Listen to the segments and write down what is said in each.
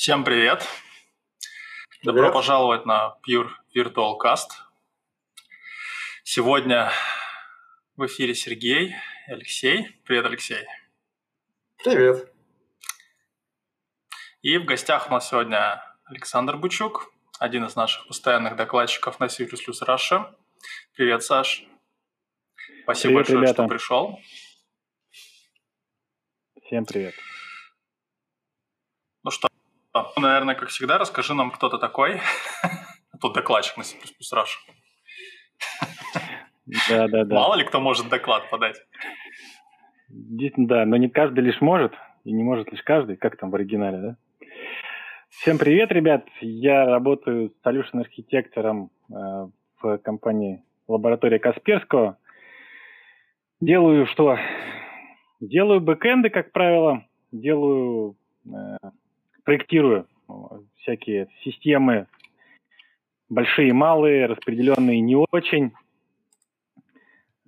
Всем привет. Добро привет. пожаловать на Pure Virtual Cast. Сегодня в эфире Сергей и Алексей. Привет, Алексей. Привет. И в гостях у нас сегодня Александр Бучук, один из наших постоянных докладчиков на C++ Russia. Привет, Саш. Спасибо привет, большое, ребята. что пришел. Всем привет. Ну что, наверное, как всегда, расскажи нам, кто ты такой. Тут докладчик на C++ Russia. Да, да, да. Мало ли кто может доклад подать. Да, но не каждый лишь может, и не может лишь каждый, как там в оригинале, да? Всем привет, ребят! Я работаю solution архитектором э, в компании лаборатория Касперского. Делаю что? Делаю бэкэнды, как правило, делаю, э, проектирую всякие системы, большие и малые, распределенные не очень.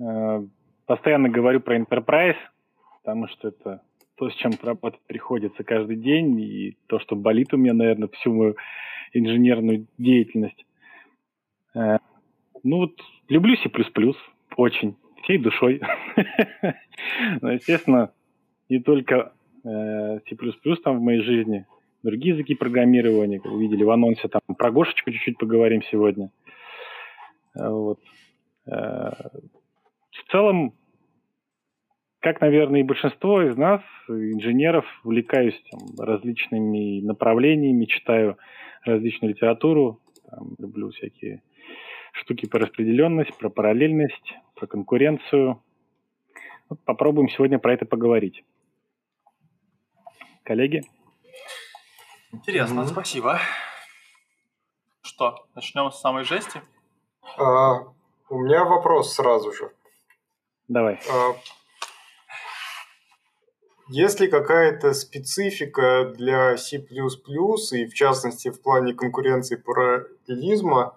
Э, постоянно говорю про enterprise, потому что это то, с чем работать приходится каждый день, и то, что болит у меня, наверное, всю мою инженерную деятельность. Э, ну вот, люблю C++, очень, всей душой. Но, естественно, не только э, C++ там в моей жизни, другие языки программирования, как вы видели в анонсе, там про Гошечку чуть-чуть поговорим сегодня. Э, вот. В целом, как, наверное, и большинство из нас, инженеров, увлекаюсь там, различными направлениями, читаю различную литературу, там, люблю всякие штуки про распределенность, про параллельность, про конкуренцию. Вот попробуем сегодня про это поговорить. Коллеги? Интересно, mm-hmm. спасибо. Что, начнем с самой жести? А, у меня вопрос сразу же. Давай. А, есть ли какая-то специфика для C++ и в частности в плане конкуренции параллелизма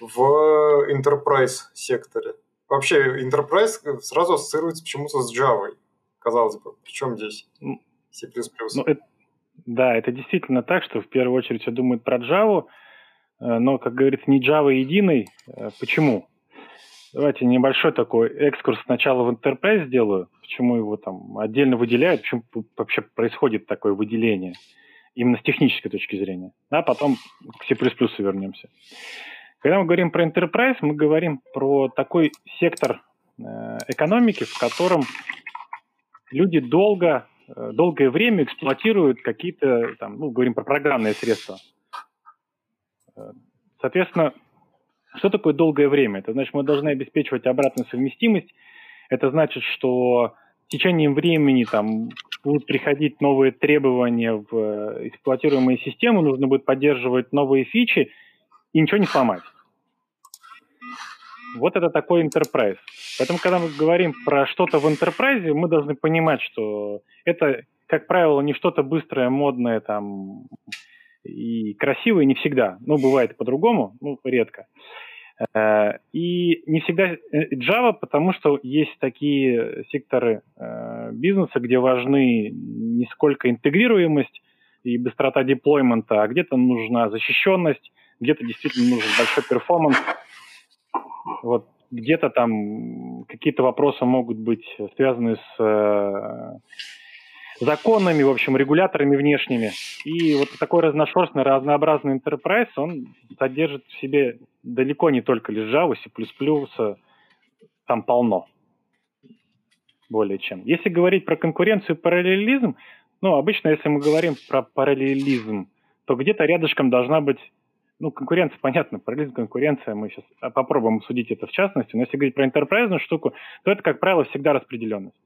в enterprise секторе? Вообще, enterprise сразу ассоциируется почему-то с Java. Казалось бы, причем здесь C++? Ну, это, да, это действительно так, что в первую очередь все думают про Java, э, но, как говорится, не Java единый. Э, почему? Давайте небольшой такой экскурс сначала в Enterprise сделаю, почему его там отдельно выделяют, почему вообще происходит такое выделение, именно с технической точки зрения. А потом к C++ вернемся. Когда мы говорим про Enterprise, мы говорим про такой сектор э, экономики, в котором люди долго, долгое время эксплуатируют какие-то, там, ну, говорим про программные средства. Э, соответственно, что такое долгое время? Это значит, мы должны обеспечивать обратную совместимость. Это значит, что с течением времени там будут приходить новые требования в э, эксплуатируемые системы, нужно будет поддерживать новые фичи и ничего не сломать. Вот это такой enterprise. Поэтому, когда мы говорим про что-то в enterprise, мы должны понимать, что это, как правило, не что-то быстрое, модное там и красивое не всегда. Ну, бывает по-другому, ну, редко. Э, и не всегда э, Java, потому что есть такие секторы э, бизнеса, где важны не сколько интегрируемость и быстрота деплоймента, а где-то нужна защищенность, где-то действительно нужен большой перформанс. Вот где-то там какие-то вопросы могут быть связаны с законами, в общем, регуляторами внешними. И вот такой разношерстный, разнообразный enterprise, он содержит в себе далеко не только лишь Java, C++, там полно. Более чем. Если говорить про конкуренцию и параллелизм, ну, обычно, если мы говорим про параллелизм, то где-то рядышком должна быть ну, конкуренция, понятно, параллелизм, конкуренция, мы сейчас попробуем судить это в частности, но если говорить про интерпрайзную штуку, то это, как правило, всегда распределенность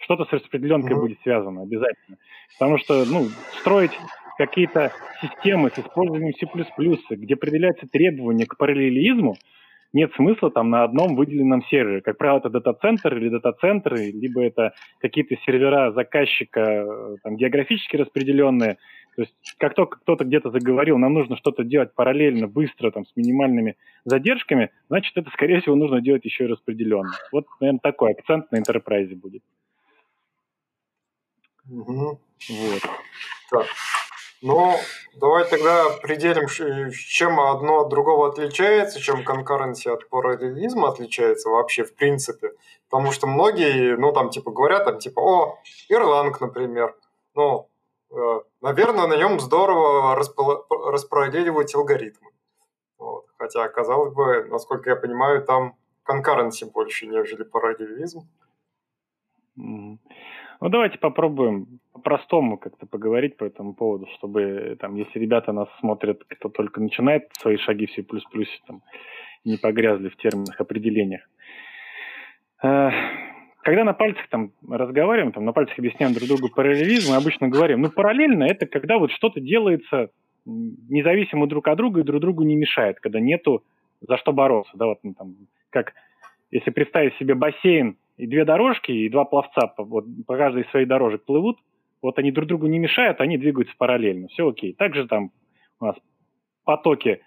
что-то с распределенкой mm-hmm. будет связано обязательно. Потому что, ну, строить какие-то системы с использованием C++, где определяются требования к параллелизму, нет смысла там на одном выделенном сервере. Как правило, это дата-центр или дата-центры, либо это какие-то сервера заказчика э, там, географически распределенные. То есть как только кто-то где-то заговорил, нам нужно что-то делать параллельно, быстро, там, с минимальными задержками, значит, это, скорее всего, нужно делать еще и распределенно. Вот, наверное, такой акцент на enterprise будет. Угу. Вот. Так. Но Давай тогда определим, чем одно от другого отличается, чем конкуренция от параллелизма отличается вообще в принципе. Потому что многие, ну, там, типа, говорят, там, типа, о, Erlang, например, ну, наверное, на нем здорово распараллеливать алгоритмы. Вот. Хотя, казалось бы, насколько я понимаю, там конкуренции больше, нежели параллелизм. Ну, давайте попробуем по-простому как-то поговорить по этому поводу, чтобы, там, если ребята нас смотрят, кто только начинает свои шаги в C++, там, не погрязли в терминах, определениях. Когда на пальцах там разговариваем, там, на пальцах объясняем друг другу параллелизм, мы обычно говорим, ну, параллельно это когда вот что-то делается независимо друг от друга и друг другу не мешает, когда нету за что бороться, да, вот, ну, там, как если представить себе бассейн и две дорожки, и два пловца по, вот, по каждой из своих дорожек плывут, вот они друг другу не мешают, они двигаются параллельно, все окей. Также там у нас потоки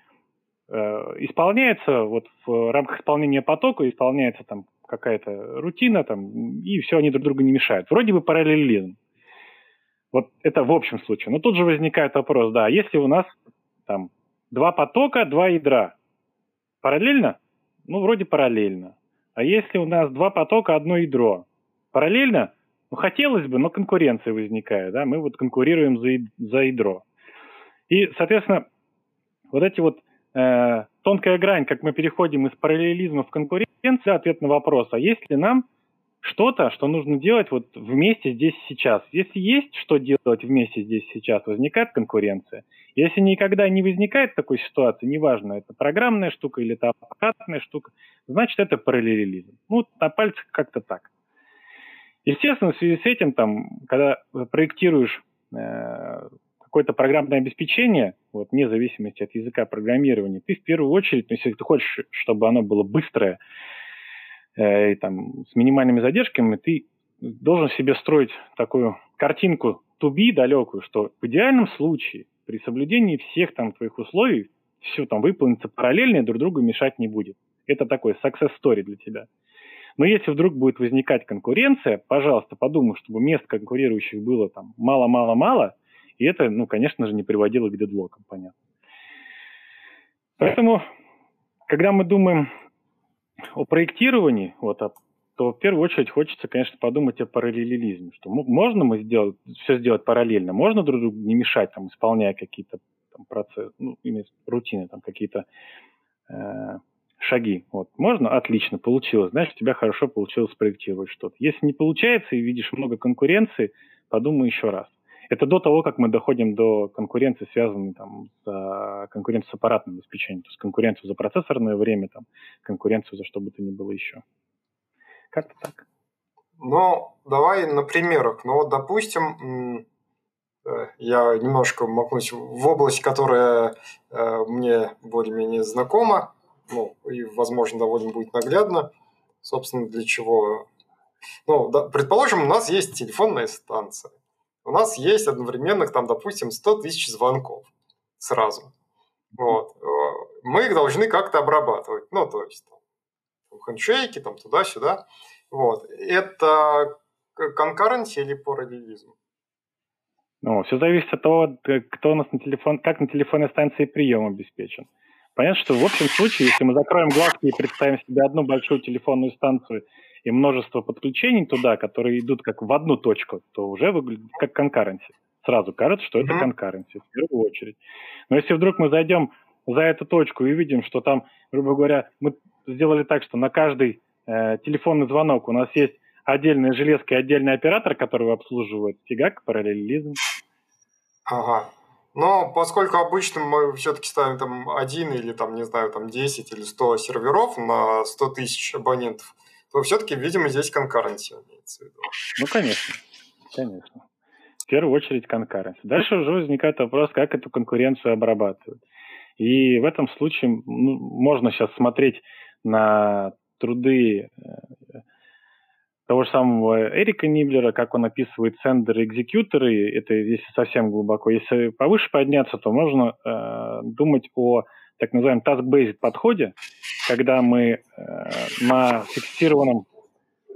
э, исполняются, вот в рамках исполнения потока исполняется там какая-то рутина, там, и все, они друг другу не мешают. Вроде бы параллелизм. Вот это в общем случае. Но тут же возникает вопрос, да, если у нас там два потока, два ядра, параллельно? Ну, вроде параллельно. А если у нас два потока, одно ядро? Параллельно? Ну, хотелось бы, но конкуренция возникает, да, мы вот конкурируем за, за ядро. И, соответственно, вот эти вот э, тонкая грань, как мы переходим из параллелизма в конкуренцию, ответ на вопрос, а есть ли нам что-то, что нужно делать вот вместе здесь сейчас. Если есть что делать вместе здесь сейчас, возникает конкуренция. Если никогда не возникает такой ситуации, неважно, это программная штука или это аппаратная штука, значит, это параллелизм. Ну, на пальцах как-то так. Естественно, в связи с этим, там, когда проектируешь э, какое-то программное обеспечение, вот, вне зависимости от языка программирования, ты в первую очередь, ну, если ты хочешь, чтобы оно было быстрое, э, и, там, с минимальными задержками, ты должен себе строить такую картинку to be далекую, что в идеальном случае при соблюдении всех там твоих условий все там выполнится параллельно и друг другу мешать не будет. Это такой success story для тебя. Но если вдруг будет возникать конкуренция, пожалуйста, подумай, чтобы мест конкурирующих было там мало-мало-мало, и это, ну, конечно же, не приводило к дедлокам, понятно. Поэтому, когда мы думаем о проектировании, вот, а, то в первую очередь хочется, конечно, подумать о параллелизме, что можно мы сделать, все сделать параллельно, можно друг другу не мешать, там, исполняя какие-то там, процессы, ну, именно рутины, там, какие-то э, шаги. Вот. Можно? Отлично, получилось. Значит, у тебя хорошо получилось спроектировать что-то. Если не получается и видишь много конкуренции, подумай еще раз. Это до того, как мы доходим до конкуренции, связанной там, с конкуренцией с аппаратным обеспечением, то есть конкуренцию за процессорное время, там, конкуренцию за что бы то ни было еще. Как-то так. Ну, давай на примерах. Ну, вот, допустим, э, я немножко макнусь в область, которая э, мне более-менее знакома, ну, и, возможно, довольно будет наглядно. Собственно, для чего? Ну, да, предположим, у нас есть телефонная станция у нас есть одновременно, там, допустим, 100 тысяч звонков сразу. Вот. Мы их должны как-то обрабатывать. Ну, то есть, там, хендшейки, там, туда-сюда. Вот. Это конкуренция или параллелизм? Ну, все зависит от того, кто у нас на телефон, как на телефонной станции прием обеспечен. Понятно, что в общем случае, если мы закроем глазки и представим себе одну большую телефонную станцию и множество подключений туда, которые идут как в одну точку, то уже выглядит как конкуренция. Сразу кажется, что это конкуренция в первую очередь. Но если вдруг мы зайдем за эту точку и видим, что там, грубо говоря, мы сделали так, что на каждый э, телефонный звонок у нас есть отдельная железка и отдельный оператор, который обслуживает фигак, параллелизм. Ага. Но поскольку обычно мы все-таки ставим там один или там, не знаю, там 10 или 100 серверов на 100 тысяч абонентов, то все-таки, видимо, здесь конкуренция имеется в виду. Ну, конечно, конечно. В первую очередь конкуренция. Дальше уже возникает вопрос, как эту конкуренцию обрабатывать. И в этом случае ну, можно сейчас смотреть на труды э, того же самого Эрика Ниблера, как он описывает сендеры экзекьюторы, это если совсем глубоко. Если повыше подняться, то можно э, думать о так называемом task-based подходе, когда мы э, на фиксированном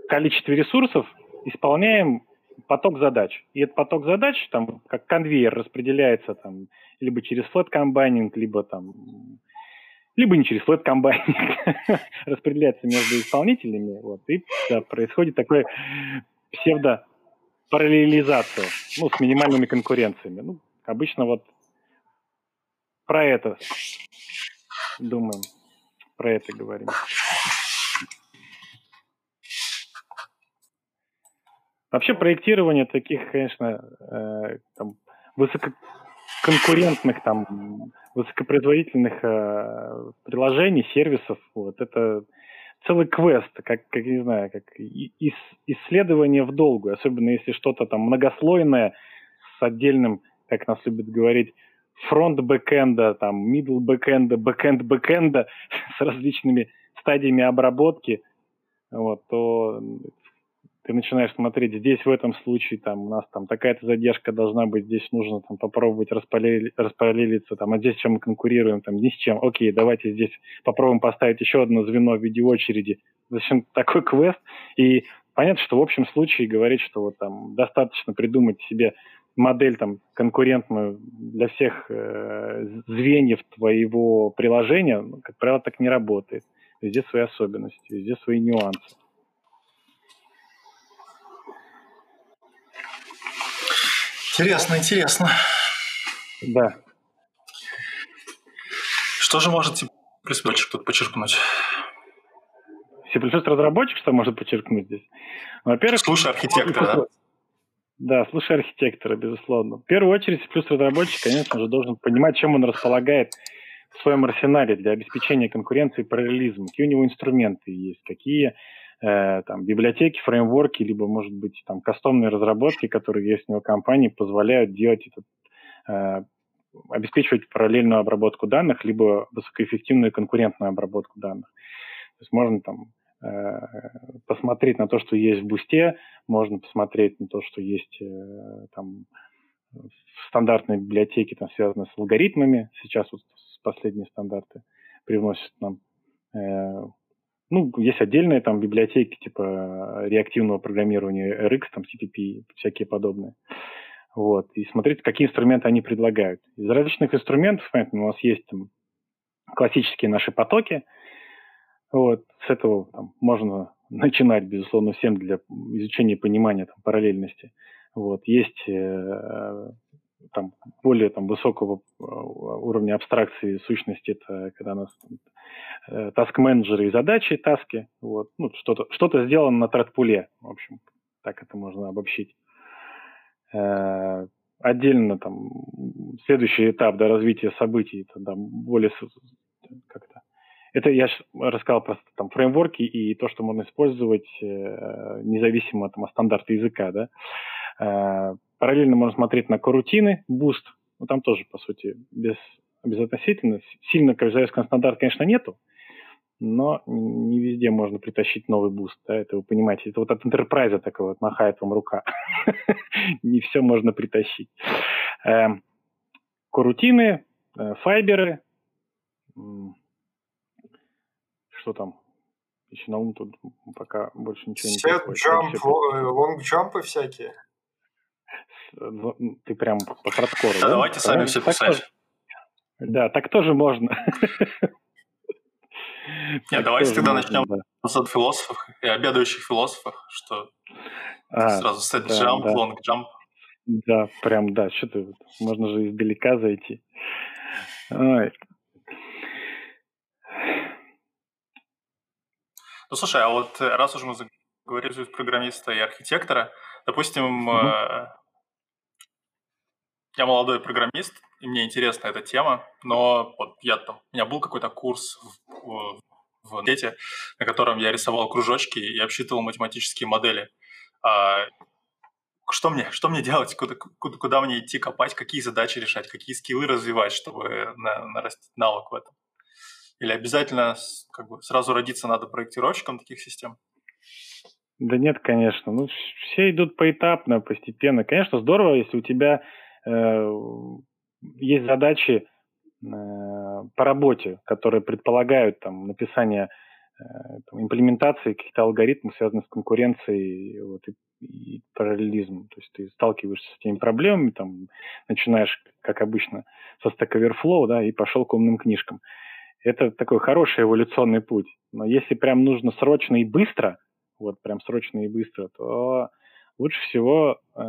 количестве ресурсов исполняем поток задач. И этот поток задач, там, как конвейер, распределяется там либо через флет комбайнинг, либо там либо не через флет комбайнинг, распределяется между исполнителями, вот, и да, происходит такое псевдо параллелизация, ну, с минимальными конкуренциями. Ну, обычно вот про это думаем, про это говорим. Вообще проектирование таких, конечно, э, там, высококонкурентных, там, высокопроизводительных э, приложений, сервисов, вот, это целый квест, как, как не знаю, как ис, исследование в долгую, особенно если что-то там многослойное с отдельным, как нас любят говорить, front backend а, там, middle backend а, backend backend а с различными стадиями обработки, вот, то ты начинаешь смотреть, здесь в этом случае там у нас там такая-то задержка должна быть, здесь нужно там попробовать распалили, распалилиться, там, а здесь чем мы конкурируем, там, ни с чем. Окей, давайте здесь попробуем поставить еще одно звено в виде очереди. Зачем такой квест? И понятно, что в общем случае говорить, что вот там достаточно придумать себе модель там конкурентную для всех э, звеньев твоего приложения, как правило, так не работает. Везде свои особенности, везде свои нюансы. Интересно, интересно. Да. Что же может C++ тут подчеркнуть? C++ разработчик что может подчеркнуть здесь? Во-первых... Слушай архитектора, да? Да, слушай архитектора, безусловно. В первую очередь C++ разработчик, конечно же, должен понимать, чем он располагает в своем арсенале для обеспечения конкуренции и параллелизма. Какие у него инструменты есть, какие Э, там, библиотеки, фреймворки, либо, может быть, там, кастомные разработки, которые есть у него компании, позволяют делать этот, э, обеспечивать параллельную обработку данных, либо высокоэффективную конкурентную обработку данных. То есть можно там посмотреть на то, что есть в бусте, можно посмотреть на то, что есть э, там в стандартной библиотеке, там, связанные с алгоритмами. Сейчас вот последние стандарты привносят нам э, ну, есть отдельные там библиотеки типа реактивного программирования RX, там CPP, всякие подобные. Вот, и смотреть, какие инструменты они предлагают. Из различных инструментов, понятно, у нас есть там классические наши потоки. Вот, с этого там, можно начинать, безусловно, всем для изучения понимания там, параллельности. Вот, есть э, там, более там, высокого э, уровня абстракции сущности, это когда у нас э, таск-менеджеры и задачи, таски, вот, ну, что-то что сделано на тредпуле, в общем, так это можно обобщить. Э, отдельно там следующий этап да, развития событий, это да, более как-то это я рассказал просто там фреймворки и то, что можно использовать э, независимо там, от стандарта языка, да. Э, Параллельно можно смотреть на корутины, Boost. Ну, там тоже, по сути, без, безотносительно. Сильно JavaScript стандарт, конечно, нету, но не везде можно притащить новый Boost. Да, это вы понимаете. Это вот от Enterprise такой вот махает вам рука. Не все можно притащить. Эм, корутины, э, fiber ы, что там? Еще на ум тут пока больше ничего не приходит. Set, jump, long jump всякие. Ну, ты прям по хардкору. Да, да? давайте сами все писать. Да, так тоже можно. Нет, давайте тогда начнем с от философов и обедающих философов, что а, сразу set jump, long jump. Да, прям, да, что ты, можно же издалека зайти. Ой. Ну, слушай, а вот раз уж мы заговорили программиста и архитектора, допустим, угу. Я молодой программист, и мне интересна эта тема, но вот я там, у меня был какой-то курс в, в, в сети, на котором я рисовал кружочки и обсчитывал математические модели. А, что мне, что мне делать, куда, куда, куда мне идти копать, какие задачи решать, какие скиллы развивать, чтобы на, нарастить навык в этом? Или обязательно как бы, сразу родиться надо проектировщиком таких систем? Да нет, конечно. Ну, все идут поэтапно, постепенно. Конечно, здорово, если у тебя Э, есть задачи э, по работе, которые предполагают там, написание там, имплементации каких-то алгоритмов, связанных с конкуренцией вот, и, и параллелизмом. То есть ты сталкиваешься с этими проблемами, там, начинаешь, как обычно, со Stack Overflow, да, и пошел к умным книжкам. Это такой хороший эволюционный путь. Но если прям нужно срочно и быстро, вот прям срочно и быстро, то лучше всего э,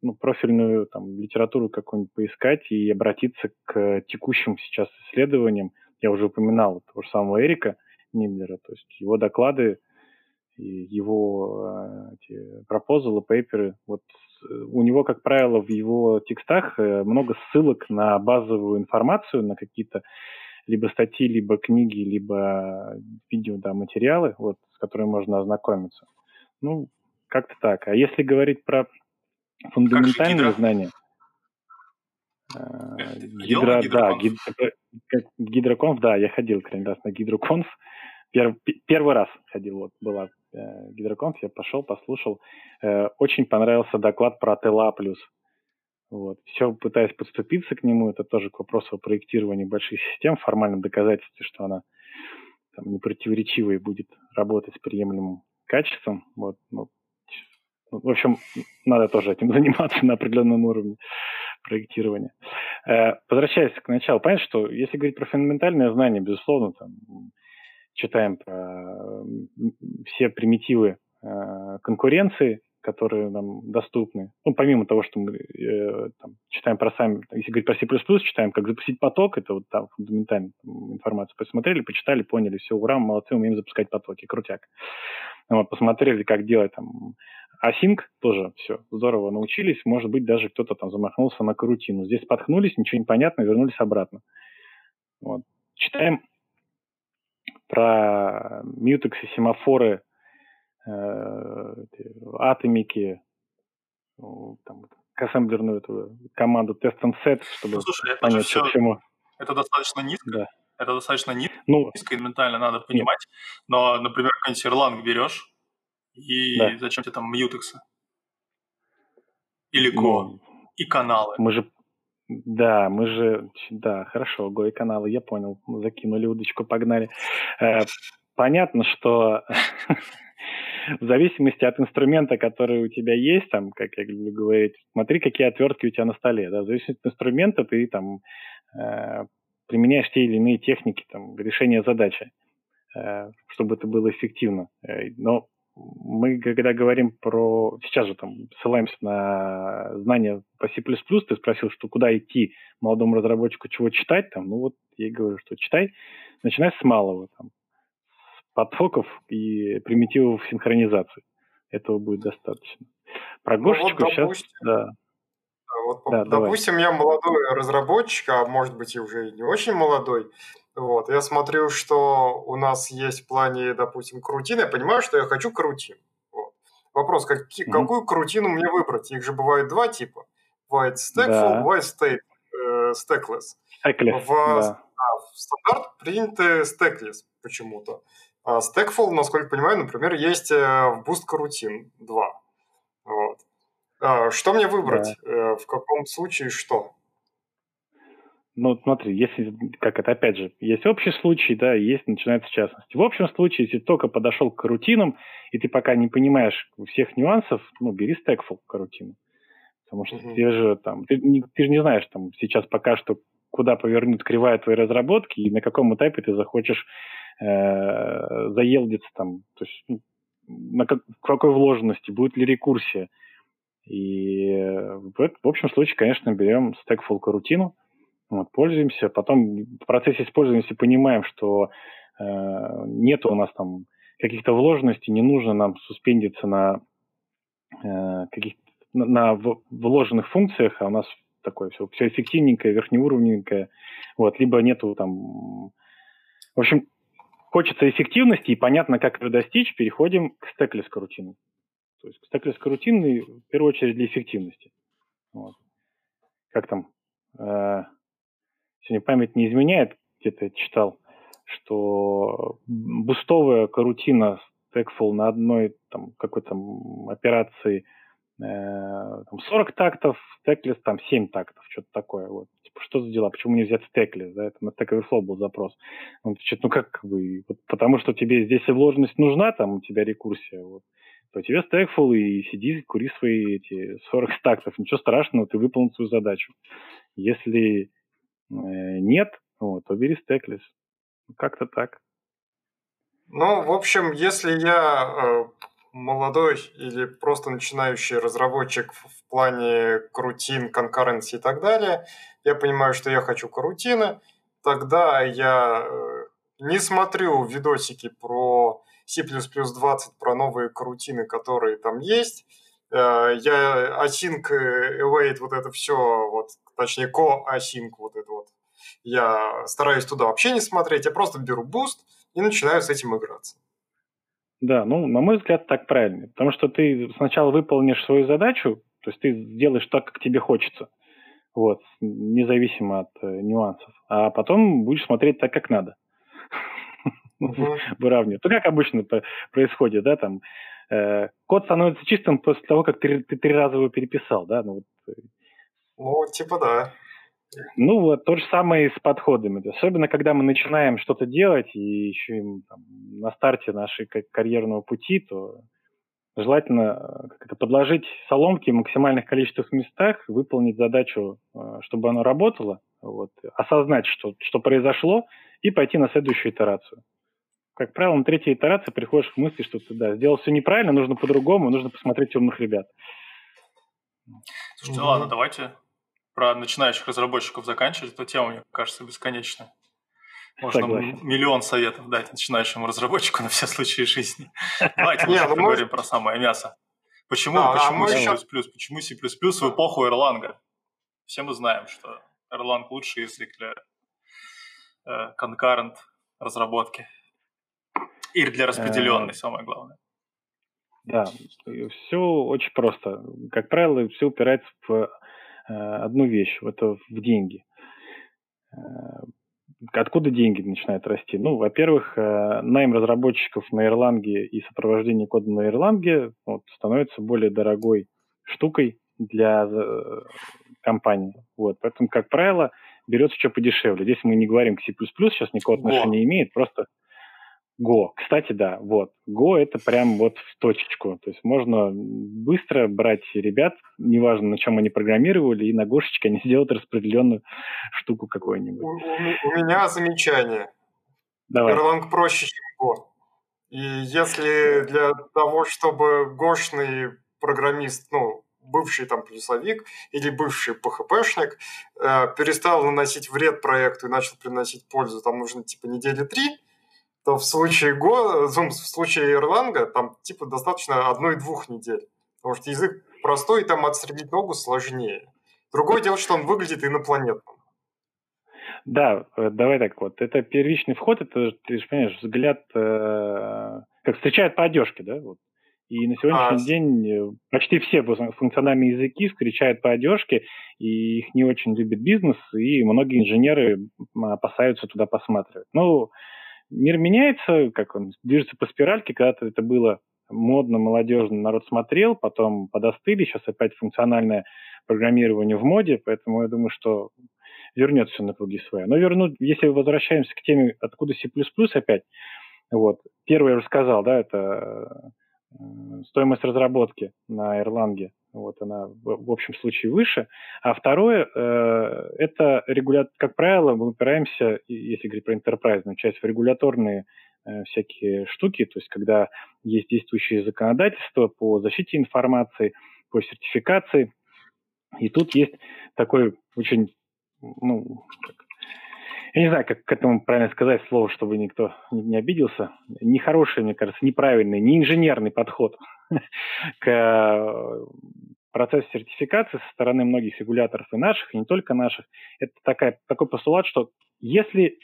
ну, профильную там, литературу какую-нибудь поискать и обратиться к текущим сейчас исследованиям. Я уже упоминал того же самого Эрика Ниблера, то есть его доклады, его э, эти пропозалы, пейперы. Вот э, у него, как правило, в его текстах э, много ссылок на базовую информацию, на какие-то либо статьи, либо книги, либо видео, да, материалы, вот, с которыми можно ознакомиться. Ну, как-то так. А если говорить про фундаментальные знания, э, гидро, да, гид, гидроконф, да, я ходил как раз на гидроконф. Перв, первый раз ходил, вот была э, гидроконф, я пошел, послушал. Э, очень понравился доклад про ТЛА+. Вот. Все пытаясь подступиться к нему, это тоже к вопросу о проектировании больших систем, формальном доказательстве, что она там, непротиворечивой будет работать с приемлемым качеством. Вот. Ну, ну, в общем, надо тоже этим заниматься на определенном уровне проектирования. Э, возвращаясь к началу, понятно, что если говорить про фундаментальные знания, безусловно, там, читаем про все примитивы э, конкуренции, которые нам доступны. Ну, помимо того, что мы э, там, читаем про сами, если говорить про C++, читаем, как запустить поток, это вот там фундаментальная информация. Посмотрели, почитали, поняли, все, ура, молодцы, умеем запускать потоки, крутяк. Вот, посмотрели, как делать там Async тоже все здорово научились. Может быть, даже кто-то там замахнулся на карутину. Здесь споткнулись, ничего не понятно, вернулись обратно. Вот. Читаем про мьютексы, семафоры, атомики, там, к ассемблерную эту команду test and set, чтобы ну, слушай, понять, все, почему. Это достаточно низко. Да. Это достаточно низко, ну, низко и ментально надо понимать. Нет. Но, например, какой-нибудь Erlang берешь, и да. зачем тебе там мьютексы? Или Go? Ну, и каналы. Мы же да, мы же, да, хорошо, Го и каналы, я понял, закинули удочку, погнали. Э, понятно, что в зависимости от инструмента, который у тебя есть, там, как я люблю говорить, смотри, какие отвертки у тебя на столе, да, в зависимости от инструмента ты там э, применяешь те или иные техники, там, решения задачи, э, чтобы это было эффективно. Э, но мы, когда говорим про... Сейчас же там ссылаемся на знания по C++, ты спросил, что куда идти молодому разработчику, чего читать там. Ну вот я говорю, что читай, начинай с малого, там, потоков и примитивов синхронизации. Этого будет достаточно. Про Гошечку ну, вот, допустим, сейчас... Да. Вот, да, допустим, давай. я молодой разработчик, а может быть и уже не очень молодой, вот, я смотрю, что у нас есть в плане, допустим, крутины. Я понимаю, что я хочу крутин. Вот. Вопрос, как, mm-hmm. какую крутину мне выбрать? Их же бывает два типа. Бывает stackful, да. бывает state, э, stackless. Stackless, в, да. А, в стандарт приняты stackless почему-то. А stackful, насколько я понимаю, например, есть э, в Boost Coroutine 2. Вот. А, что мне выбрать? Да. Э, в каком случае что? ну, смотри, если, как это, опять же, есть общий случай, да, и есть начинается частности. В общем случае, если только подошел к рутинам, и ты пока не понимаешь всех нюансов, ну, бери стекфул карутину. Потому что mm-hmm. ты же там, ты, не, ты же не знаешь там сейчас пока что, куда повернет кривая твоей разработки и на каком этапе ты захочешь э, заелдиться там, то есть ну, на как, в какой вложенности, будет ли рекурсия. И э, в, в общем случае, конечно, берем стекфул карутину, вот, пользуемся, потом в процессе использования понимаем, что э, нет у нас там каких-то вложенностей, не нужно нам суспендиться на э, каких на, на вложенных функциях, а у нас такое все, все эффективненькое, верхнеуровневенькое, вот, либо нету там... В общем, хочется эффективности и понятно, как это достичь, переходим к стеклес карутину. То есть к стеклес карутины в первую очередь для эффективности. Вот. Как там? Э, если память не изменяет, где-то читал, что бустовая карутина Stackful на одной там, какой-то операции э, там 40 тактов, Stackless там 7 тактов, что-то такое. Вот. Что за дела, почему нельзя стеклес, да, это на Stack Overflow был запрос. Он отвечает, ну как бы, вот, потому что тебе здесь и вложенность нужна, там у тебя рекурсия, вот, то тебе стекфул и сиди, кури свои эти 40 стактов, ничего страшного, ты выполнил свою задачу. Если э, нет, вот, то бери стеклес. Как-то так. Ну, в общем, если я э, молодой или просто начинающий разработчик в плане крутин, конкуренции и так далее, я понимаю, что я хочу карутины, тогда я э, не смотрю видосики про C++ 20, про новые карутины, которые там есть. Э, я async, await, вот это все, вот, точнее, co-async, вот это вот. Я стараюсь туда вообще не смотреть, я просто беру Boost и начинаю с этим играться. Да, ну, на мой взгляд, так правильно. Потому что ты сначала выполнишь свою задачу, то есть ты сделаешь так, как тебе хочется, вот, независимо от э, нюансов, а потом будешь смотреть так, как надо. Выравнивать. Ну, как обычно происходит, да, там, э, код становится чистым после того, как ты, ты три раза его переписал, да, ну, вот. Э. Ну, типа да. Ну вот, то же самое и с подходами. Особенно, когда мы начинаем что-то делать, и еще там, на старте нашей карьерного пути, то желательно как это, подложить соломки в максимальных количествах местах, выполнить задачу, э, чтобы оно работало, вот, осознать, что, что произошло, и пойти на следующую итерацию. Как правило, на третьей итерации приходишь к мысли, что ты да, сделал все неправильно, нужно по-другому, нужно посмотреть умных ребят. Слушайте, ну ладно, давайте про начинающих разработчиков заканчивать, эта тема, мне кажется, бесконечна. Можно Согласен. миллион советов дать начинающему разработчику на все случаи жизни. Давайте лучше ну поговорим про самое мясо. Почему, а, почему C++, почему C++ в эпоху Erlang? Все мы знаем, что Erlang лучший язык для э, concurrent разработки. И для распределенной, э, самое главное. Да, все очень просто. Как правило, все упирается в одну вещь, это в деньги. Э, откуда деньги начинают расти? Ну, во-первых, э, найм разработчиков на Ирланге и сопровождение кода на Ирланге вот, становится более дорогой штукой для компании. Вот. Поэтому, как правило, берется что подешевле. Здесь мы не говорим к C++, сейчас никакого отношения не имеет, просто Go. Кстати, да, вот. Go это прям вот в точечку. То есть можно быстро брать ребят, неважно, на чем они программировали, и на Гошечке они сделают распределенную штуку какую-нибудь. У, у, у меня замечание. Давай. Erlang проще, чем Go. И если для того, чтобы гошный программист, ну, бывший там плюсовик или бывший PHP-шник э, перестал наносить вред проекту и начал приносить пользу, там нужно типа недели три, то в случае Go, в случае Erlang там типа достаточно одной-двух недель. Потому что язык простой, и там отстрелить ногу сложнее. Другое дело, что он выглядит инопланетным. Да, э, давай так вот. Это первичный вход, это, ты же понимаешь, взгляд, э, как встречают по одежке, да? Вот. И на сегодняшний а, день э, почти все функциональные языки встречают по одежке, и их не очень любит бизнес, и многие инженеры опасаются туда посматривать. Ну, мир меняется, как он движется по спиральке, когда-то это было модно, молодежно, народ смотрел, потом подостыли, сейчас опять функциональное программирование в моде, поэтому я думаю, что вернется все на круги своя. Но вернуть, если возвращаемся к теме, откуда C++ опять, вот, первое я уже сказал, да, это э, стоимость разработки на Erlang вот она в, общем случае выше. А второе, э, это регуля... как правило, мы упираемся, если говорить про интерпрайзную часть, в регуляторные э, всякие штуки, то есть когда есть действующее законодательство по защите информации, по сертификации. И тут есть такой очень, ну, я не знаю, как к этому правильно сказать слово, чтобы никто не обиделся. Нехороший, мне кажется, неправильный, не инженерный подход к процесс сертификации со стороны многих регуляторов и наших, и не только наших, это такая, такой постулат, что если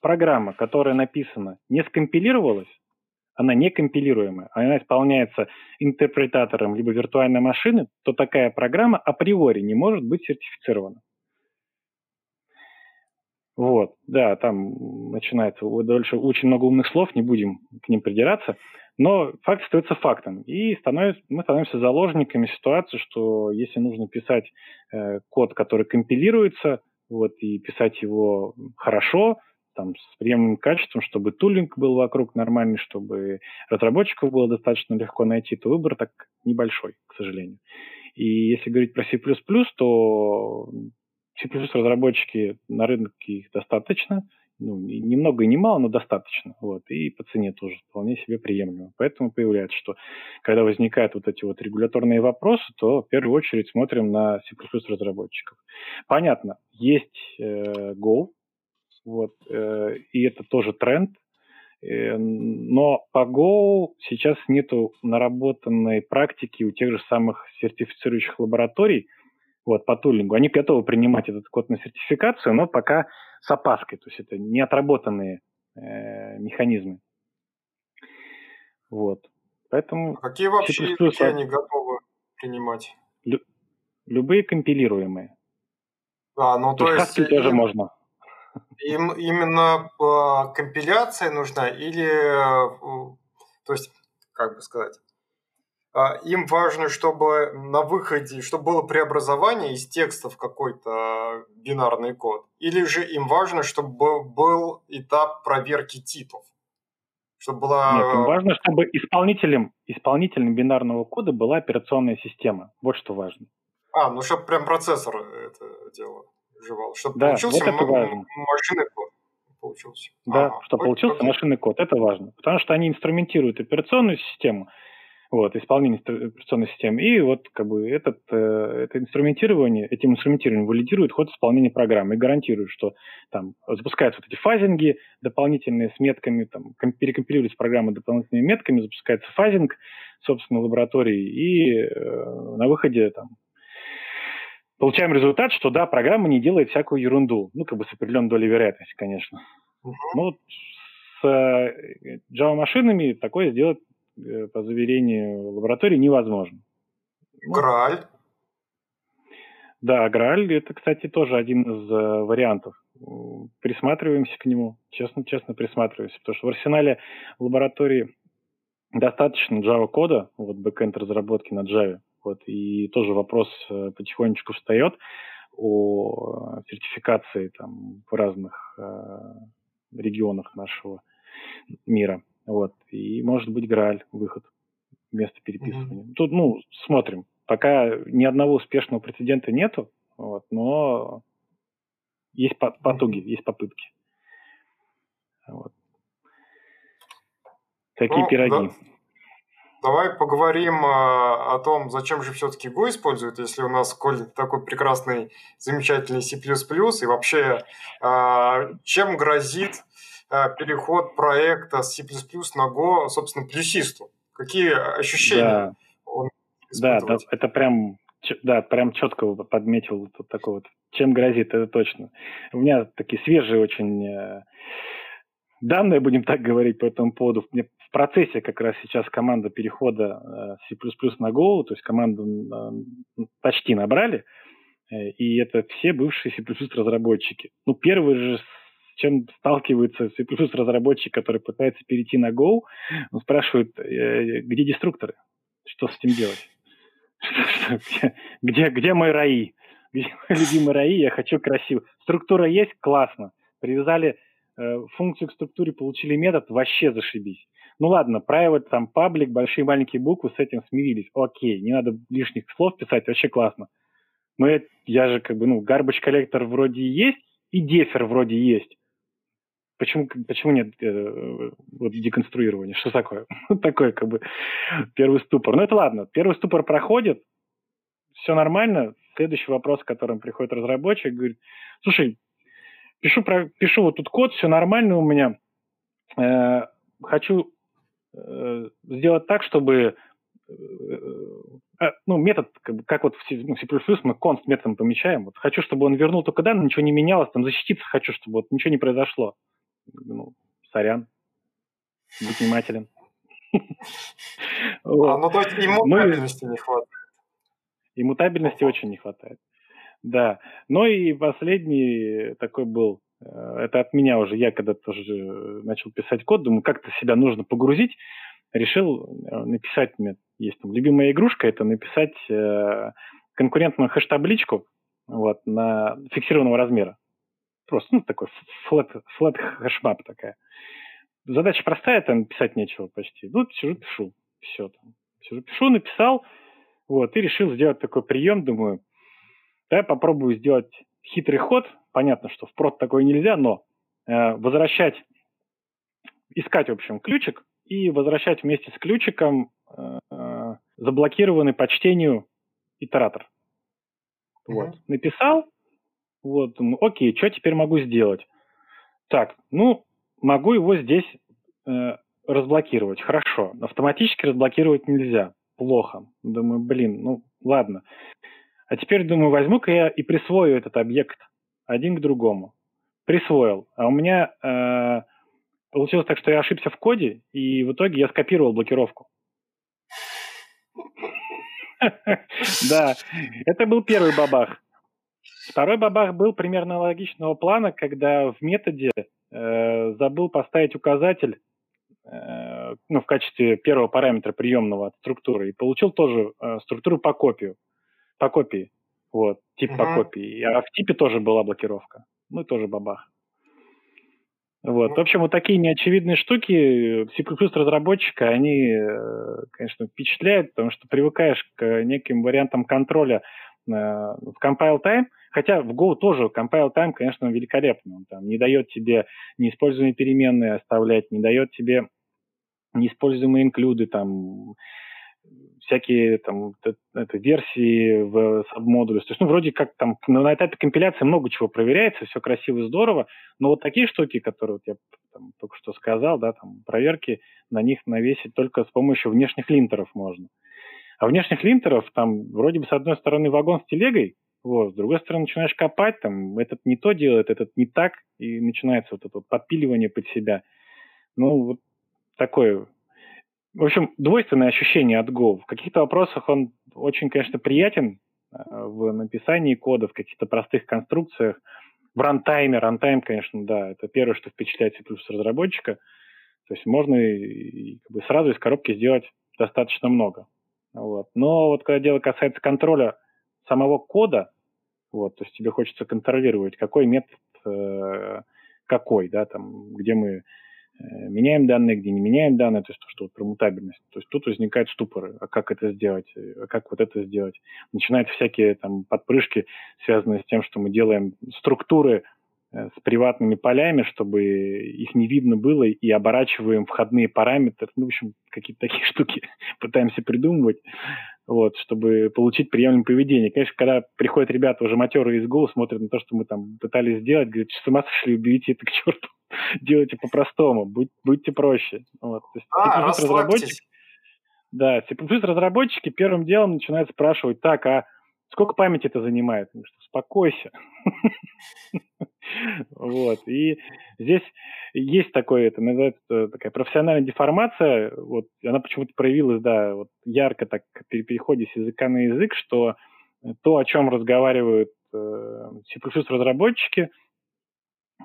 программа, которая написана, не скомпилировалась, она не компилируемая, она исполняется интерпретатором либо виртуальной машины, то такая программа априори не может быть сертифицирована. Вот, да, там начинается дальше очень много умных слов, не будем к ним придираться. Но факт остается фактом. И становится, мы становимся заложниками ситуации, что если нужно писать э, код, который компилируется, вот, и писать его хорошо, там, с приемлемым качеством, чтобы тулинг был вокруг нормальный, чтобы разработчиков было достаточно легко найти, то выбор так небольшой, к сожалению. И если говорить про C++, то C++ разработчики на рынке их достаточно, ну, ни много и не мало, но достаточно. Вот, и по цене тоже вполне себе приемлемо. Поэтому появляется, что когда возникают вот эти вот регуляторные вопросы, то в первую очередь смотрим на C++ разработчиков. Понятно, есть э, Go, вот, э, и это тоже тренд, э, но по Go сейчас нету наработанной практики у тех же самых сертифицирующих лабораторий, вот, по тулингу. Они готовы принимать этот код на сертификацию, но пока с опаской, то есть это не отработанные э, механизмы. Вот. Поэтому а какие вообще языки они готовы принимать? Лю- любые компилируемые. А, ну то, то есть... Haskell тоже можно. Им именно э, компиляция нужна или, э, то есть, как бы сказать, а, им важно, чтобы на выходе, чтобы было преобразование из текста в какой-то бинарный код, или же им важно, чтобы был этап проверки типов? Чтобы была... Нет, им важно, чтобы исполнителем, исполнителем бинарного кода была операционная система. Вот что важно. А, ну чтобы прям процессор это дело жевал, чтобы да, получился вот важно. машинный код. Получился. Да, ага. чтобы получился окей. машинный код, это важно. Потому что они инструментируют операционную систему, вот, исполнение операционной системы. И вот как бы этот, э, это инструментирование, этим инструментированием валидирует ход исполнения программы и гарантирует, что там запускаются вот эти фазинги дополнительные с метками, там, перекомпилируются программы дополнительными метками, запускается фазинг, собственно, лаборатории, и э, на выходе там получаем результат, что да, программа не делает всякую ерунду. Ну, как бы с определенной долей вероятности, конечно. Uh-huh. Ну, с э, Java-машинами такое сделать по заверению лаборатории невозможно. Ну, Грааль? Да, Грааль это, кстати, тоже один из э, вариантов. Присматриваемся к нему, честно-честно присматриваемся, потому что в арсенале лаборатории достаточно Java кода, вот бэкэнд разработки на Java, вот, и тоже вопрос э, потихонечку встает о сертификации там в разных э, регионах нашего мира. Вот. И может быть Грааль выход вместо переписывания. Mm-hmm. Тут, ну, смотрим. Пока ни одного успешного прецедента нету, вот, но есть потуги, mm-hmm. есть попытки. Вот. Такие ну, пироги. Да. Давай поговорим а, о том, зачем же все-таки Go используют, если у нас коль такой прекрасный, замечательный C++, и вообще а, чем грозит переход проекта с C++ на Go, собственно, плюсисту? Какие ощущения да. он испытывает? Да, это прям да, прям четко подметил вот такой вот. Чем грозит, это точно. У меня такие свежие очень э, данные, будем так говорить, по этому поводу. Мне в процессе как раз сейчас команда перехода э, C++ на Go, то есть команду э, почти набрали, э, и это все бывшие C++ разработчики. Ну, первый же чем сталкивается C++ разработчик, который пытается перейти на Go, он спрашивает, э, где деструкторы? Что с этим делать? Где, где мой РАИ? Где мой любимый РАИ? Я хочу красиво. Структура есть? Классно. Привязали э, функцию к структуре, получили метод, вообще зашибись. Ну ладно, private, там, паблик, большие маленькие буквы, с этим смирились. Окей, не надо лишних слов писать, вообще классно. Но я, я же как бы, ну, garbage коллектор вроде есть, и дефер вроде есть. Почему, почему нет э, вот деконструирования? Что такое? такое как бы первый ступор. Ну это ладно, первый ступор проходит, все нормально. Следующий вопрос, к которому приходит разработчик, говорит, слушай, пишу, про, пишу вот тут код, все нормально у меня. Э, хочу э, сделать так, чтобы э, э ну, метод, как, как вот в C++, ну, C++ мы const методом помещаем. Вот хочу, чтобы он вернул только данные, ничего не менялось, там защититься хочу, чтобы вот ничего не произошло ну, сорян, будь внимателен. А, ну, то есть иммутабельности не хватает. Иммутабельности очень не хватает. Да. Ну и последний такой был, э, это от меня уже, я когда тоже начал писать код, думаю, как-то себя нужно погрузить, решил э, написать, мне есть там любимая игрушка, это написать э, конкурентную хэш-табличку вот, на фиксированного размера. Просто, ну, такой flat, flat hashmap такая. Задача простая, там писать нечего почти. Ну, сижу, пишу. Все там. Сижу, пишу, написал. Вот, и решил сделать такой прием, думаю, давай попробую сделать хитрый ход. Понятно, что в прод такое нельзя, но э, возвращать, искать, в общем, ключик и возвращать вместе с ключиком э, э заблокированный по чтению итератор. Mm-hmm. Вот. Написал, вот, окей, что теперь могу сделать? Так, ну, могу его здесь э, разблокировать. Хорошо. Автоматически разблокировать нельзя. Плохо. Думаю, блин, ну ладно. А теперь, думаю, возьму-ка я и присвою этот объект один к другому. Присвоил. А у меня э, получилось так, что я ошибся в коде, и в итоге я скопировал блокировку. Да, это был первый бабах. Второй бабах был примерно логичного плана, когда в методе э, забыл поставить указатель э, ну, в качестве первого параметра приемного от структуры и получил тоже э, структуру по копию, по копии, вот, тип uh-huh. по копии. А в типе тоже была блокировка. Ну, тоже бабах. Вот. В общем, вот такие неочевидные штуки C++ разработчика, они, э, конечно, впечатляют, потому что привыкаешь к неким вариантам контроля э, в compile time, хотя в Go тоже compile time, конечно, великолепный. Он там не дает тебе неиспользуемые переменные оставлять, не дает тебе неиспользуемые инклюды, там, всякие там это, версии в сабмодуле. То есть, ну, вроде как там на этапе компиляции много чего проверяется, все красиво и здорово, но вот такие штуки, которые вот я там, только что сказал, да, там проверки, на них навесить только с помощью внешних линтеров можно. А внешних линтеров там вроде бы с одной стороны вагон с телегой, вот, с другой стороны начинаешь копать, там этот не то делает, этот не так, и начинается вот это вот подпиливание под себя. Ну, вот такое в общем, двойственное ощущение от Go. В каких-то вопросах он очень, конечно, приятен э, в написании кода, в каких-то простых конструкциях. В рантайме, рантайм, конечно, да, это первое, что впечатляет C++ разработчика. То есть можно и, как бы сразу из коробки сделать достаточно много. Вот. Но вот когда дело касается контроля самого кода, вот, то есть тебе хочется контролировать, какой метод э, какой, да, там, где мы Э, меняем данные, где не меняем данные, то есть то, что вот про мутабельность. То есть тут возникают ступоры, а как это сделать, а как вот это сделать. Начинаются всякие там подпрыжки, связанные с тем, что мы делаем структуры с приватными полями, чтобы их не видно было, и оборачиваем входные параметры. Ну, в общем, какие-то такие штуки пытаемся придумывать, вот, чтобы получить приемлемое поведение. Конечно, когда приходят ребята уже матерые из Go, смотрят на то, что мы там пытались сделать, говорят, что с ума сошли, уберите это к черту делайте по-простому, будь, будьте проще. Вот. То есть, а, разработчик, да, C++ разработчики первым делом начинают спрашивать, так, а сколько памяти это занимает? что, успокойся. Вот. И здесь есть такое, это называется такая профессиональная деформация. Вот она почему-то проявилась, да, вот ярко так при переходе с языка на язык, что то, о чем разговаривают э, C++ разработчики,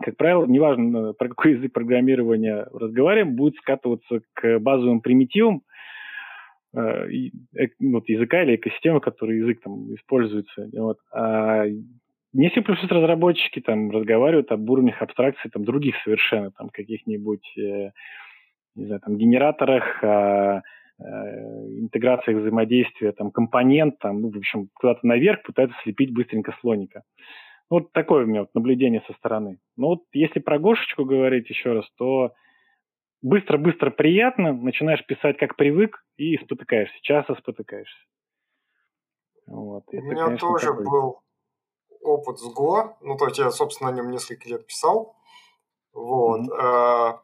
как правило, неважно, про какой язык программирования разговариваем, будет скатываться к базовым примитивам э, э, вот, языка или экосистемы, который язык там используется. Вот. А не C++ разработчики там разговаривают об уровнях абстракции там других совершенно, там каких-нибудь, э, не знаю, там генераторах, э, интеграциях взаимодействия, там компонент, там, ну, в общем, куда-то наверх пытаются слепить быстренько слоника. Вот такое у меня вот наблюдение со стороны. Но вот если про Гошечку говорить еще раз, то быстро-быстро приятно, начинаешь писать как привык и спотыкаешься, часто спотыкаешься. Вот. У Это, меня конечно, тоже такой... был опыт с Go, ну, то есть я, собственно, на нем несколько лет писал. Вот. Mm-hmm.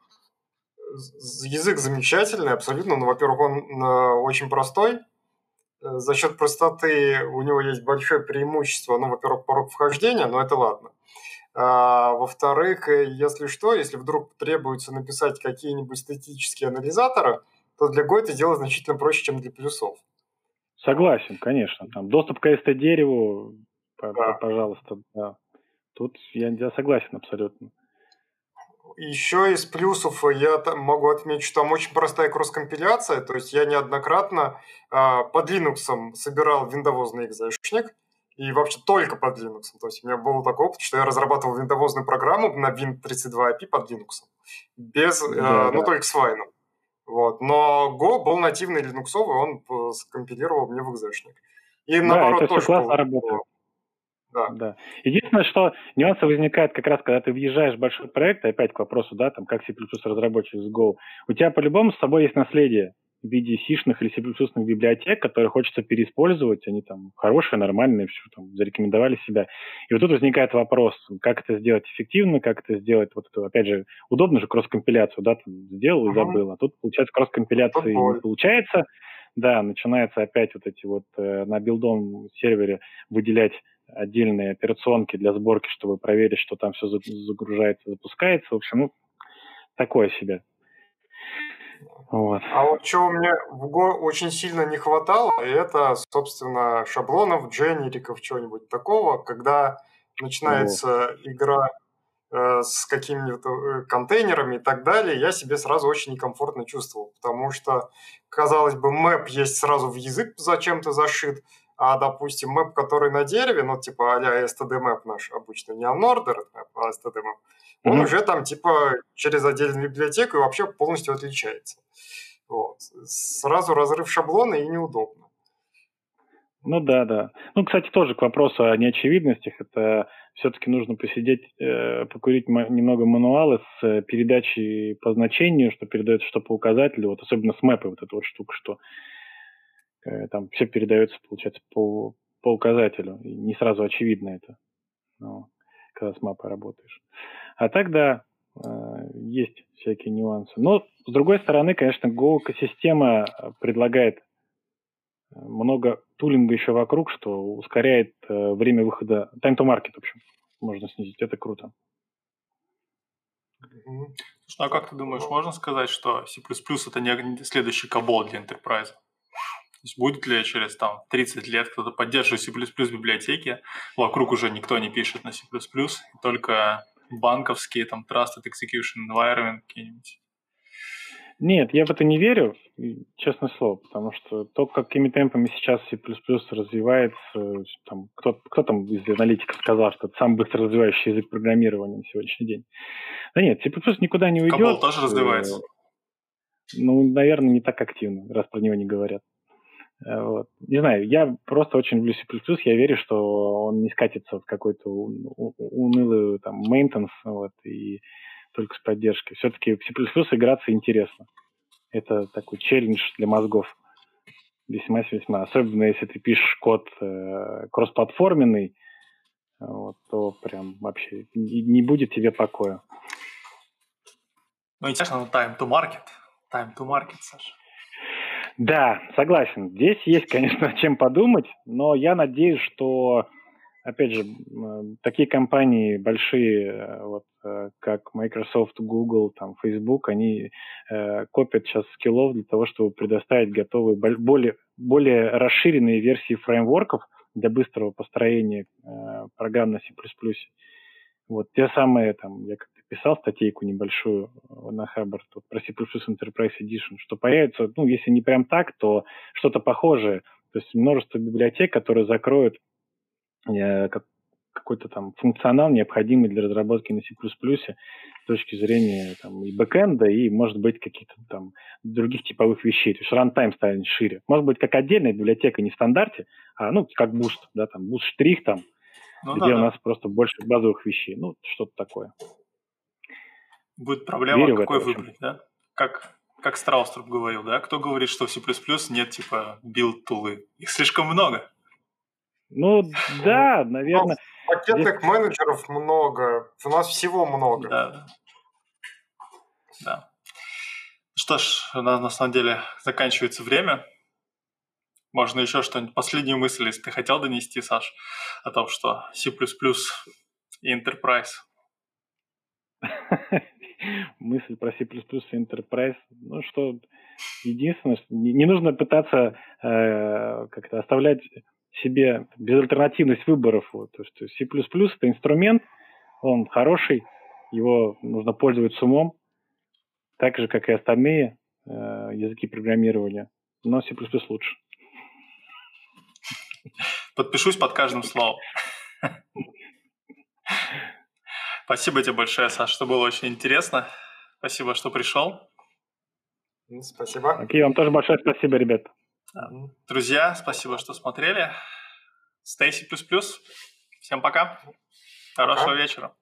Язык замечательный, абсолютно. Ну, во-первых, он э, очень простой, Э, за счет простоты у него есть большое преимущество, ну, во-первых, порог вхождения, но это ладно. А, во-вторых, э, если что, если вдруг требуется написать какие-нибудь статические анализаторы, то для Go это делать значительно проще, чем для плюсов. Согласен, конечно. Там доступ к ST-дереву, да. пожалуйста, да. Тут я, я согласен абсолютно. Еще из плюсов я там могу отметить, что там очень простая кросс-компиляция, то есть я неоднократно э, под Linux собирал виндовозный экзешник, и вообще только под Linux. То есть у меня был такой опыт, что я разрабатывал винтовозную программу на Win32IP под Linux. Без, да, э, да. ну, только с Wine. Вот. Но Go был нативный линуксовый, он скомпилировал мне в экзешник. И да, наоборот это тоже классно было. работает. Да. да. Единственное, что нюансы возникают как раз, когда ты въезжаешь в большой проект, опять к вопросу, да, там, как C++ разработчик с Go, у тебя по-любому с собой есть наследие в виде сишных или C++ библиотек, которые хочется переиспользовать, они там хорошие, нормальные, все там зарекомендовали себя. И вот тут возникает вопрос, как это сделать эффективно, как это сделать, вот это, опять же, удобно же кросс-компиляцию, да, там сделал и забыл, а тут, получается, кросс-компиляции не получается, да, начинается опять вот эти вот э, на билдом сервере выделять отдельные операционки для сборки, чтобы проверить, что там все загружается, запускается. В общем, ну, такое себе. Вот. А вот чего мне в Go очень сильно не хватало, это, собственно, шаблонов, дженериков, чего-нибудь такого, когда начинается вот. игра э, с какими-то э, контейнерами и так далее, я себе сразу очень некомфортно чувствовал, потому что, казалось бы, мэп есть сразу в язык зачем-то зашит, а, допустим, мэп, который на дереве, ну, типа а-ля std map наш обычно, не unordered map, а std map, он mm-hmm. уже там, типа, через отдельную библиотеку и вообще полностью отличается. Вот. Сразу разрыв шаблона и неудобно. Ну да, да. Ну, кстати, тоже к вопросу о неочевидностях. Это все-таки нужно посидеть, э, покурить немного мануалы с э, передачей по значению, что передается что по указателю, вот особенно с мэпой вот эта вот штука, что э, там все передается, получается, по, по указателю. И не сразу очевидно это, ну, когда с мапой работаешь. А так, да, э, есть всякие нюансы. Но, с другой стороны, конечно, Go-система предлагает много тулинга еще вокруг, что ускоряет э, время выхода, time to market, в общем, можно снизить. Это круто. Слушай, ну а как ты думаешь, можно сказать, что C++ это не следующий кабол для Enterprise? То есть будет ли через там 30 лет кто-то поддерживает C++ библиотеки, вокруг уже никто не пишет на C++, только банковские, там, Trusted Execution Environment какие-нибудь? Нет, я в это не верю, честное слово, потому что то, какими темпами сейчас C++ развивается, там, кто, кто там из аналитиков сказал, что это самый быстро развивающий язык программирования на сегодняшний день. Да нет, C++ никуда не уйдет. Кабол тоже развивается. Ну, наверное, не так активно, раз про него не говорят. Э, вот. Не знаю, я просто очень люблю C++, я верю, что он не скатится в какой-то унылый там maintenance, вот, и только с поддержкой. Все-таки в C++ играться интересно. Это такой челлендж для мозгов. Весьма-весьма. Особенно если ты пишешь код э, кроссплатформенный, вот, то прям вообще не, не будет тебе покоя. Ну, интересно, time to market. Time to market, Саша. Да, согласен. Здесь есть, конечно, чем подумать, но я надеюсь, что опять же, такие компании большие, э, вот, э, как Microsoft, Google, там, Facebook, они э, копят сейчас скиллов для того, чтобы предоставить готовые, более, более расширенные версии фреймворков для быстрого построения э, программ на C++. Вот те самые, там, я как-то писал статейку небольшую э, на Хаббард вот, про C++ Enterprise Edition, что появится, ну, если не прям так, то что-то похожее. То есть множество библиотек, которые закроют Э, как, какой-то там функционал, необходимый для разработки на C++ с точки зрения там, и backend а, и, может быть, каких-то там других типовых вещей. То есть runtime станет шире. Может быть, как отдельная библиотека, не в стандарте, а, ну, как Boost, да, там, Boost штрих там, ну, где да, у нас просто больше базовых вещей. Ну, что-то такое. Будет проблема, Верю какой выбрать, да? Как, как Страуструп говорил, да? Кто говорит, что в C++ нет, типа, build tool ы? Их слишком много. Ну да, наверное. Пакетных здесь... менеджеров много. У нас всего много. Да. Да. Что ж, у нас на самом деле заканчивается время. Можно еще что-нибудь, последнюю мысль, если ты хотел донести, Саш, о том, что C++ и Enterprise. Мысль про C++ и Enterprise. Ну что, единственное, не, не нужно пытаться э, как-то оставлять себе безальтернативность выборов. Вот, то, что C++ это инструмент, он хороший, его нужно пользоваться умом, так же, как и остальные э, языки программирования, но C++ лучше. Подпишусь под каждым словом. Спасибо тебе большое, Саша, что было очень интересно. Спасибо, что пришел. Спасибо. Окей, вам тоже большое спасибо, ребят. Друзья, спасибо, что смотрели. Стейси плюс плюс. Всем пока. Хорошего пока. вечера.